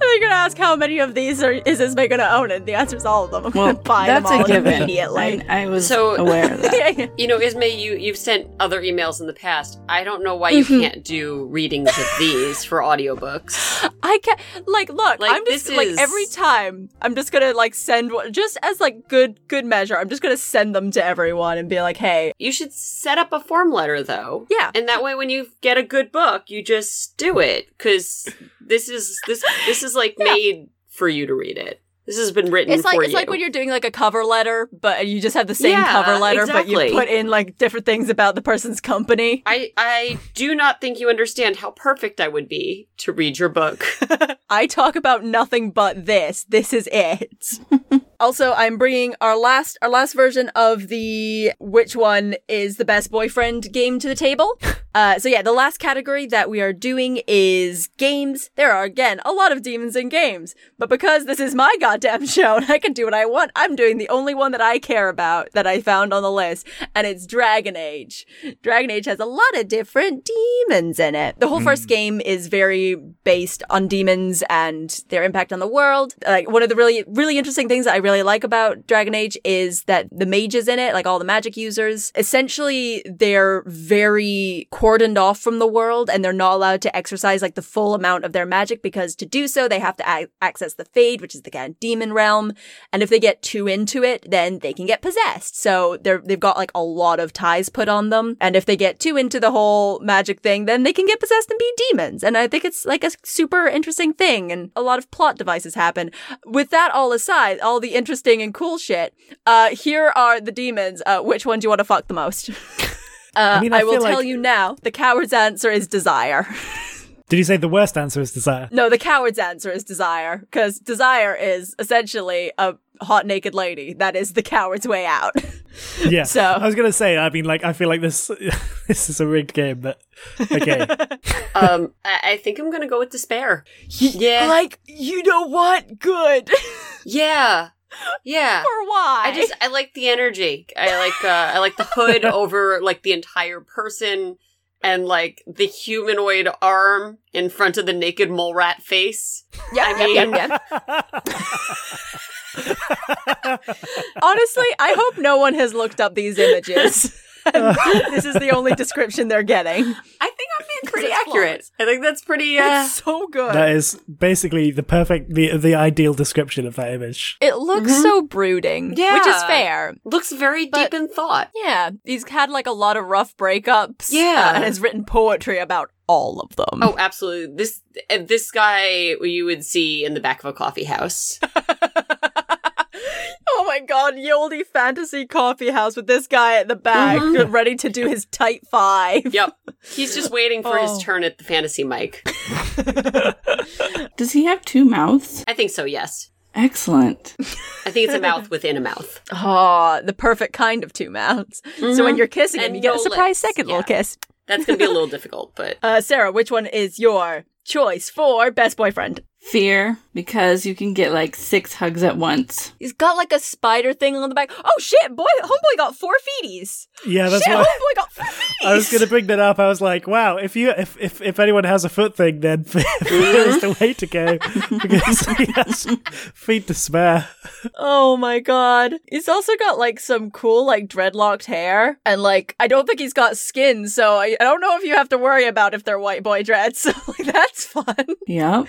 A: They're gonna ask how many of these are is Ismay gonna own, and the answer is all of them. I'm
D: well,
A: gonna buy
D: that's
A: them all
D: a given.
A: immediately.
D: I, I was
C: So-
D: aware of that.
A: Yeah, yeah.
C: You know, Ismay, you you've sent other emails in the past. I don't know why you
A: Mhm.
C: can't do readings of these for audiobooks.
A: I can like look.
C: Like,
A: I'm just like
C: is-
A: every time I'm just gonna like send one just as like good good measure. I'm just gonna send them to everyone and be like, hey,
C: You should set up a form letter though.
A: Yeah.
C: And that way when you get a good book, you just do it cuz this is this this is like
A: Yeah.
C: made for you to read it. This has been written
A: it's like it's
C: you.
A: like when you're doing like a cover letter, but you just have the same
C: Yeah,
A: cover letter, but you put in like different things about the person's company.
C: I I do not think you understand how perfect I would be to read your book.
A: I talk about nothing but this. This is it. also, I'm bringing our last our last version of the which one is the best boyfriend game to the table. Uh, so yeah, the last category that we are doing is games. There are again a lot of demons in games, but because this is my goddamn show and I can do what I want, I'm doing the only one that I care about that I found on the list, and it's Dragon Age. Dragon Age has a lot of different demons in it. The whole first game is very based on demons and their impact on the world. Like one of the really, really interesting things that I really like about Dragon Age is that the mages in it, like all the magic users, essentially they're very cordoned off from the world and they're not allowed to exercise like the full amount of their magic because to do so they have to a- access the Fade, which is the kind of demon realm. And if they get too into it, then they can get possessed. So they're they've got like a lot of ties put on them. And if they get too into the whole magic thing, then they can get possessed and be demons. And I think it's like a super interesting thing and a lot of plot devices happen. With that all aside, all the interesting and cool shit, uh here are the demons. Uh which one do you want to fuck the most? Uh, I,
B: mean, I
A: will
B: feel
A: tell you now. The coward's answer is desire.
B: did you say the worst answer is desire?
A: No, the coward's answer is desire, because desire is essentially a hot naked lady. That is the coward's way out.
B: Yeah.
A: So-
B: I was gonna say. I mean, like, I feel like this this is a rigged game, but okay.
C: um I, I think I'm going to go with despair. Yeah.
A: like, you know what? Good.
C: Yeah. Yeah.
A: For why?
C: I just I like the energy. I like uh I like the hood over like the entire person and like the humanoid arm in front of the naked mole rat face.
A: yeah,
C: I
A: yeah, yeah,
C: mean-
A: yeah. Honestly, I hope no one has looked up these images. this is the only description they're getting.
C: I think I'm being pretty
A: It's
C: accurate. I think that's pretty. Uh,
A: It's so good.
B: That is basically the perfect, the the ideal description of that image.
A: it looks
C: Mhm.
A: so brooding, yeah, which is fair.
C: looks very
A: But-
C: deep in thought.
A: Yeah, he's had like a lot of rough breakups.
C: Yeah.
A: uh, and has written poetry about all of them.
C: Oh, absolutely. This this guy you would see in the back of a coffee house.
A: oh my god, Yoldi fantasy coffee house with this guy at the back,
C: Mhm.
A: ready to do his tight five.
C: yep. He's just waiting for
A: Oh.
C: his turn at the fantasy mic.
D: Does he have two mouths?
C: I think so, yes.
D: Excellent.
C: I think it's a mouth within a mouth.
A: Oh, the perfect kind of two mouths. So when
C: Mhm.
A: you're kissing him,
C: And
A: you get a surprise
C: lips,
A: second little kiss.
C: That's going to be a little difficult, but
A: Uh, Sarah, which one is your choice for best boyfriend?
D: Fear, because you can get like six hugs at once.
A: He's got like a spider thing on the back. Oh shit, boy, homeboy got four feeties.
B: Yeah, that's
A: shit,
B: why
A: homeboy got four feeties.
B: I was going to bring that up. I was like, wow, if you if if, if anyone has a foot thing, then fear is the way to go because he has feet to spare.
A: Oh my god. He's also got like some cool like dreadlocked hair and like I don't think he's got skin, so I, I don't know if you have to worry about if they're white boy dreads. So like that's fun.
D: Yep.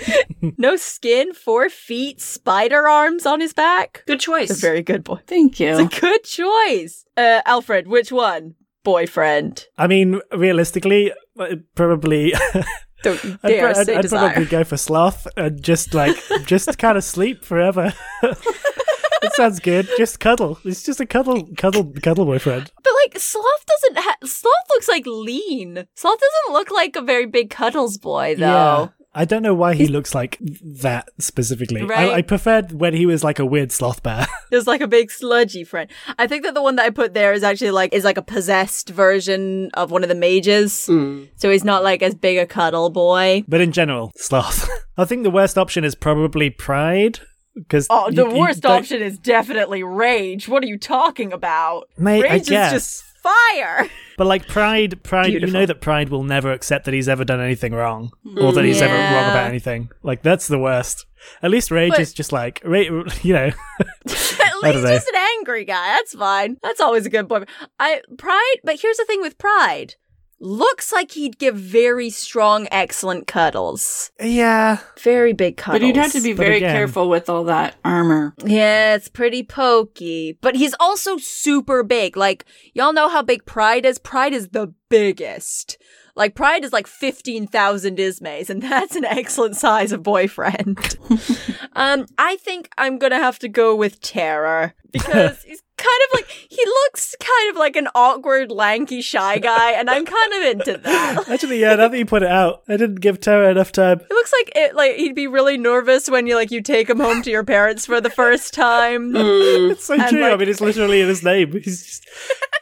A: No skin, four feet, spider arms on his back.
C: good choice.
A: It's a very good boy.
D: Thank you.
A: It's a good choice. Uh Alfred, which one? Boyfriend.
B: I mean, realistically, uh, probably.
A: Don't you
B: I'd,
A: dare
B: pro- I'd, I'd probably go for sloth and just like just kind of sleep forever. it sounds good. Just cuddle. It's just a cuddle, cuddle, cuddle boyfriend.
A: But like Sloth doesn't ha- Sloth looks like lean. Sloth doesn't look like a very big cuddles boy though.
B: Yeah. I don't know why he looks like that specifically.
A: Right.
B: I, I preferred when he was like a weird sloth bear.
A: There's like a big sludgy friend. I think that the one that I put there is actually like is like a possessed version of one of the mages.
C: Mm.
A: So he's not like as big a cuddle boy.
B: but in general, sloth. I think the worst option is probably pride. Because
A: Oh, the worst option is definitely rage. What are you talking about?
B: Mate, I
A: rage
B: guess.
A: is just fire.
B: But like pride, pride,
A: Beautiful.
B: you know that pride will never accept that he's ever done anything wrong or that he's ever wrong about anything. Like that's the worst. At least rage
A: But-
B: is just like, ra- you know,
A: At least
B: know.
A: he's an angry guy. That's fine. That's always a good boy. I pride, but here's the thing with pride. Looks like he'd give very strong, excellent cuddles.
B: yeah.
A: Very big cuddles.
D: But you'd have to be
B: But
D: very
B: again-
D: careful with all that armor.
A: Yeah, it's pretty pokey. But he's also super big. Like, y'all know how big Pride is? Pride is the biggest. Like, Pride is like 15,000 Ismays, and that's an excellent size of boyfriend. um, I think I'm gonna have to go with Terror. Because he's kind of like, he looks kind of like an awkward, lanky, shy guy, and I'm kind of into that.
B: Actually, yeah. Now that you put it out, I didn't give Terror enough time.
A: It looks like it like he'd be really nervous when you like you take him home to your parents for the first time.
B: It's so
A: And,
B: true. I
A: like-
B: mean, it's literally in his name. He's just,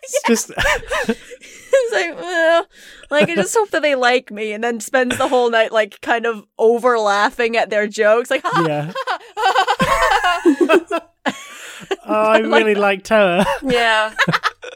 B: it's just.
A: It's like, well, like I just hope that they like me, and then spends the whole night like kind of over laughing at their jokes, like,
B: yeah. Oh, I really like Terror.
C: Yeah.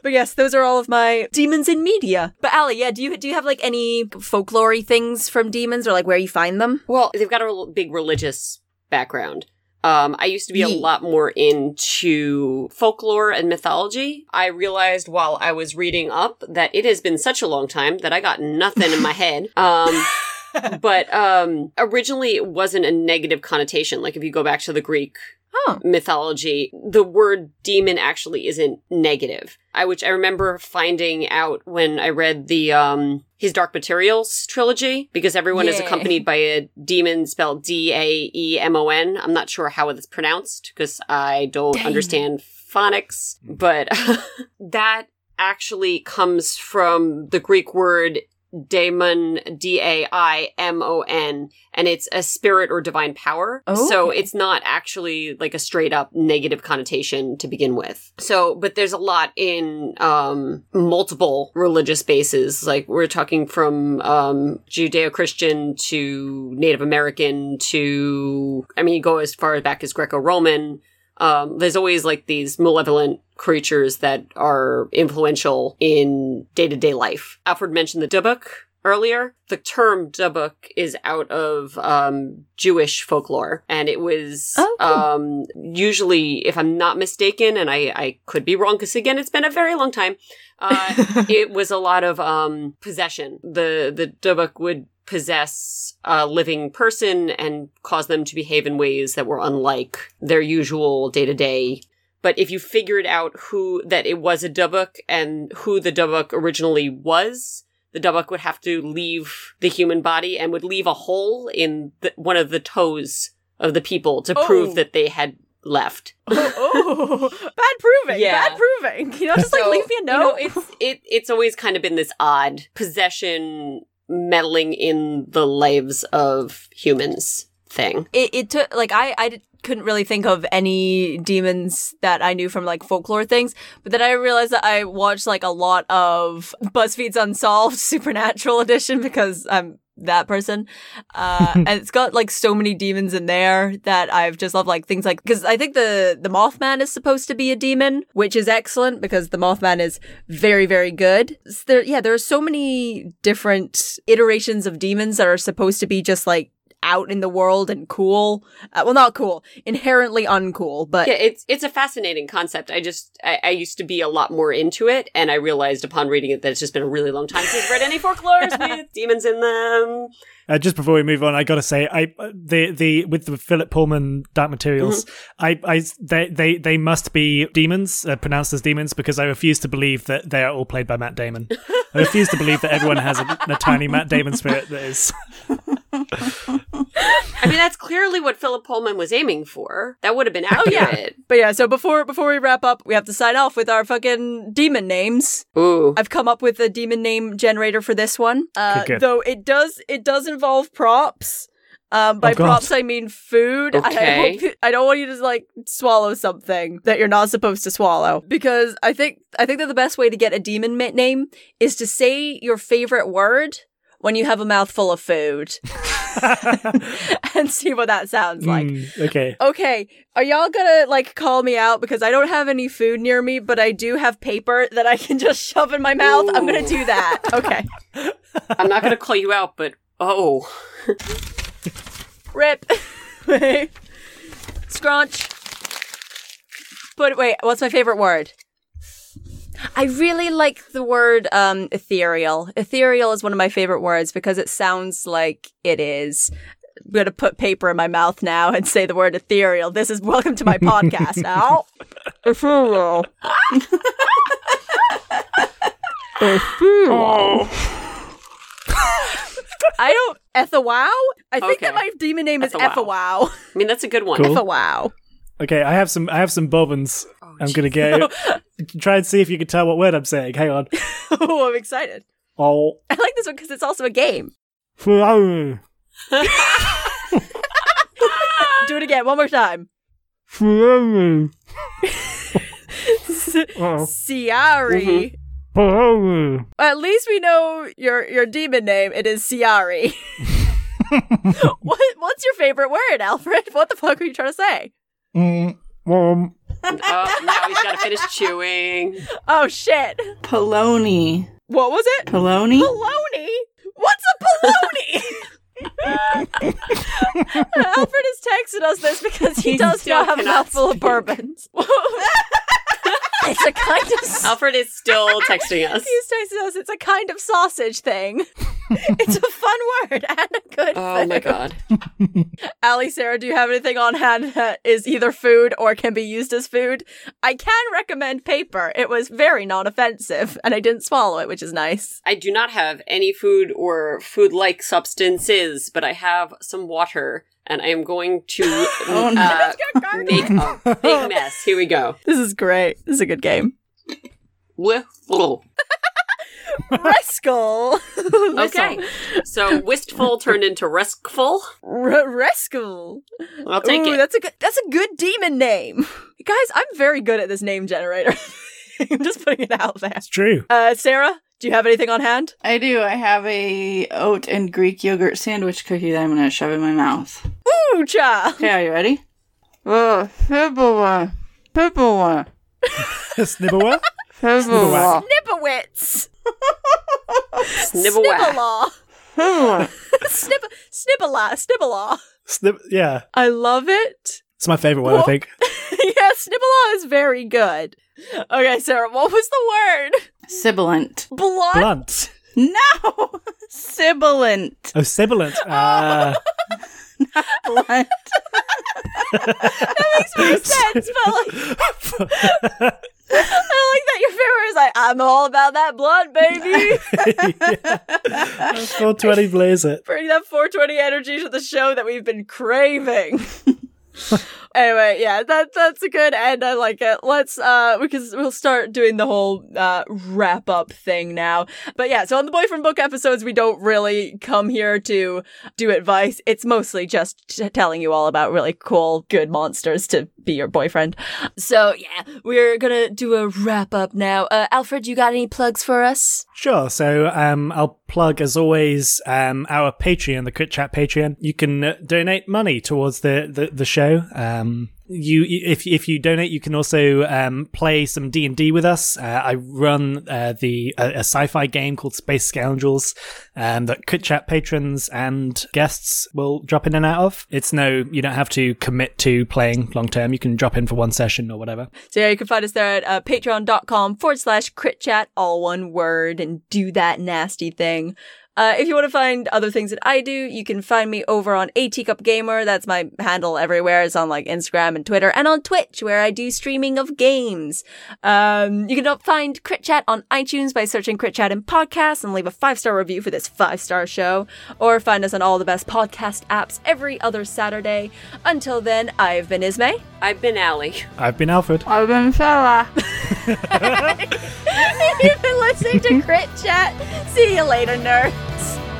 A: but yes, those are all of my demons in media. But Ali, yeah, do you do you have like any folklore things from demons, or like where you find them?
C: Well, they've got a big religious background. Um, I used to be a lot more into folklore and mythology. I realized while I was reading up that it has been such a long time that I got nothing in my head. Um, but um, originally it wasn't a negative connotation. Like if you go back to the Greek
A: Oh,
C: mythology, the word demon actually isn't negative. I which I remember finding out when I read the um his Dark Materials trilogy because everyone is accompanied by a demon spelled D A E M O N. I'm not sure how it's pronounced because I don't
A: Damon.
C: understand phonics, but that actually comes from the Greek word daemon D A I M O N and it's a spirit or divine power.
A: Oh,
C: So
A: okay.
C: it's not actually like a straight up negative connotation to begin with. So, but there's a lot in um multiple religious bases. Like we're talking from um Judeo-Christian to Native American to I mean you go as far back as Greco-Roman. Um, there's always like these malevolent creatures that are influential in day to day life. Alfred mentioned the Dybbuk. earlier, the term Dybbuk is out of um, Jewish folklore, and it was
A: Oh, cool.
C: um, usually, if I'm not mistaken, and I, I could be wrong, because again, it's been a very long time. Uh, it was a lot of um, possession. The the Dybbuk would possess a living person and cause them to behave in ways that were unlike their usual day to day but if you figured out who that it was a Dybbuk and who the Dybbuk originally was, the Dybbuk would have to leave the human body and would leave a hole in the, one of the toes of the people to
A: Oh.
C: prove that they had left.
A: oh, oh, bad proving.
C: Yeah.
A: Bad proving. You know, just like leave me a
C: you
A: note.
C: know, it's it it's always kind of been this odd possession meddling in the lives of humans thing.
A: it, it took like I I couldn't really think of any demons that I knew from like folklore things, but then I realized that I watched like a lot of BuzzFeed's Unsolved Supernatural edition because I'm that person, uh, and it's got like so many demons in there that I've just loved like things like because I think the the Mothman is supposed to be a demon, which is excellent because the Mothman is very very good. S- There yeah there are so many different iterations of demons that are supposed to be just like out in the world and cool. Uh, well, not cool, inherently uncool, but
C: Yeah, it's it's a fascinating concept. I just I, I used to be a lot more into it, and I realized upon reading it that it's just been a really long time since I've read any folklores with demons in them.
B: Uh, just before we move on, I got to say, I the the with the Philip Pullman Dark Materials, I I they they they must be demons, uh, pronounced as demons, because I refuse to believe that they are all played by Matt Damon. I refuse to believe that everyone has a, a tiny Matt Damon spirit that is.
C: I mean, that's clearly what Philip Pullman was aiming for. That would have been
A: Oh, yeah.
C: accurate.
A: but yeah. So before before we wrap up, we have to sign off with our fucking demon names.
C: Ooh,
A: I've come up with a demon name generator for this one. Uh,
B: Good, good.
A: Though it does it does involve props. Um, by
B: Oh,
A: props, I mean food. I, I,
C: Okay.
A: hope, I don't want you to like swallow something that you're not supposed to swallow because I think I think that the best way to get a demon ma- name is to say your favorite word when you have a mouthful of food and see what that sounds like.
B: Mm, okay.
A: Okay, are y'all gonna like call me out because I don't have any food near me, but I do have paper that I can just shove in my mouth? I'm gonna do that. Okay.
C: I'm not going to call you out, but oh,
A: Rip. Wait. Scrunch. But wait, what's my favorite word? I really like the word um ethereal. Ethereal is one of my favorite words because it sounds like it is. I'm gonna put paper in my mouth now and say the word ethereal. This is welcome to my podcast now. Ethereal. ethereal. I don't Ethawow? I think that my demon name is
C: Ethawow.
A: Ethawow.
C: I mean that's a good one.
B: Cool.
A: Ethawow.
B: Okay, I have some. I have some bobbins.
C: Oh,
B: I'm gonna go. Try and see if you can tell what word I'm saying. Hang on.
A: oh, I'm excited.
B: Oh.
A: I like this one because it's also a game. Do it again, one more time. Ciari. Mm-hmm.
B: Oh.
A: At least we know your your demon name. It is Ciari. what What's your favorite word, Alfred? What the fuck are you trying to say?
B: Mm, um,
C: Oh, now he's got to finish chewing.
A: Oh shit!
D: Polony.
A: What was it?
D: Polony?
A: Baloney? What's a baloney? Alfred has texted us this because he,
C: He
A: does not have a
C: cannot
A: mouthful of bourbons. it's a kind of.
C: Alfred is still texting us.
A: He's texted us. It's a kind of sausage thing. it's a fun word and a good.
C: Oh my god.
A: Ali, Sarah, do you have anything on hand that is either food or can be used as food? I can recommend paper. It was very non-offensive, and I didn't swallow it, which is nice.
C: I do not have any food or food like substances, but I have some water and I am going to
D: Oh, no.
C: uh,
A: It's got garbage.
C: make a big mess. Here we go.
A: This is great. This is a good game.
C: Wistful.
A: Reskull.
C: Okay. So wistful turned into restful.
A: R- Reskull.
C: I'll take
A: Ooh,
C: it.
A: That's a good. That's a good demon name, guys. I'm very good at this name generator. I'm just putting it out there.
B: it's true.
A: Uh, Sarah, do you have anything on hand?
D: I do. I have a oat and Greek yogurt sandwich cookie that I'm gonna shove in my mouth.
A: Ooh, cha.
D: Okay, are you ready? Oh, pepper one. Pepper one.
B: Snibble Snibblewhack.
A: Snibblewits.
C: Snibblewhack.
A: Snibbalaw. Snib Snibbala. Snibbalaw.
B: Snib- yeah,
A: I love it.
B: it's my favorite one. I
A: Well-
B: think.
A: yeah, Snibbalaw is very good. Okay, Sarah, what was the word?
D: Sibilant.
A: Blunt.
B: Blunt.
D: No! Sibilant.
B: Oh, sibilant. Uh,
D: Blunt.
A: That makes more sense, but like, I like that your favorite is like, I'm all about that blunt, baby.
B: 420 blazer.
A: Bring that 420 energy to the show that we've been craving. anyway, yeah, that that's a good end. I like it. Let's uh because we'll start doing the whole uh wrap up thing now. But yeah, so on the boyfriend book episodes, we don't really come here to do advice. It's mostly just t- telling you all about really cool, good monsters to be your boyfriend. So yeah, we're gonna do a wrap up now. Uh Alfred, you got any plugs for us?
B: Sure. So um, I'll plug, as always, um, our Patreon, the Crit Chat Patreon. You can uh, donate money towards the the, the show. Um, you, if if you donate, you can also um, play some D and D with us. Uh, I run uh, the a, a sci-fi game called Space Scoundrels um, that Crit Chat patrons and guests will drop in and out of. It's no, you don't have to commit to playing long term. You can drop in for one session or whatever.
A: So yeah, you can find us there at uh, patreon.com forward slash crit chat, all one word, and do that nasty thing. Uh, if you want to find other things that I do, you can find me over on A Teacup Gamer. That's my handle everywhere. It's on like Instagram and Twitter and on Twitch where I do streaming of games. Um, you can find Crit Chat on iTunes by searching Crit Chat in podcasts and leave a five star review for this five star show, or find us on all the best podcast apps every other Saturday. Until then, I've been Ismay.
C: I've been Ali.
B: I've been Alfred.
D: I've been Sarah.
A: You've been listening to Crit Chat. See you later, nerd. Thanks.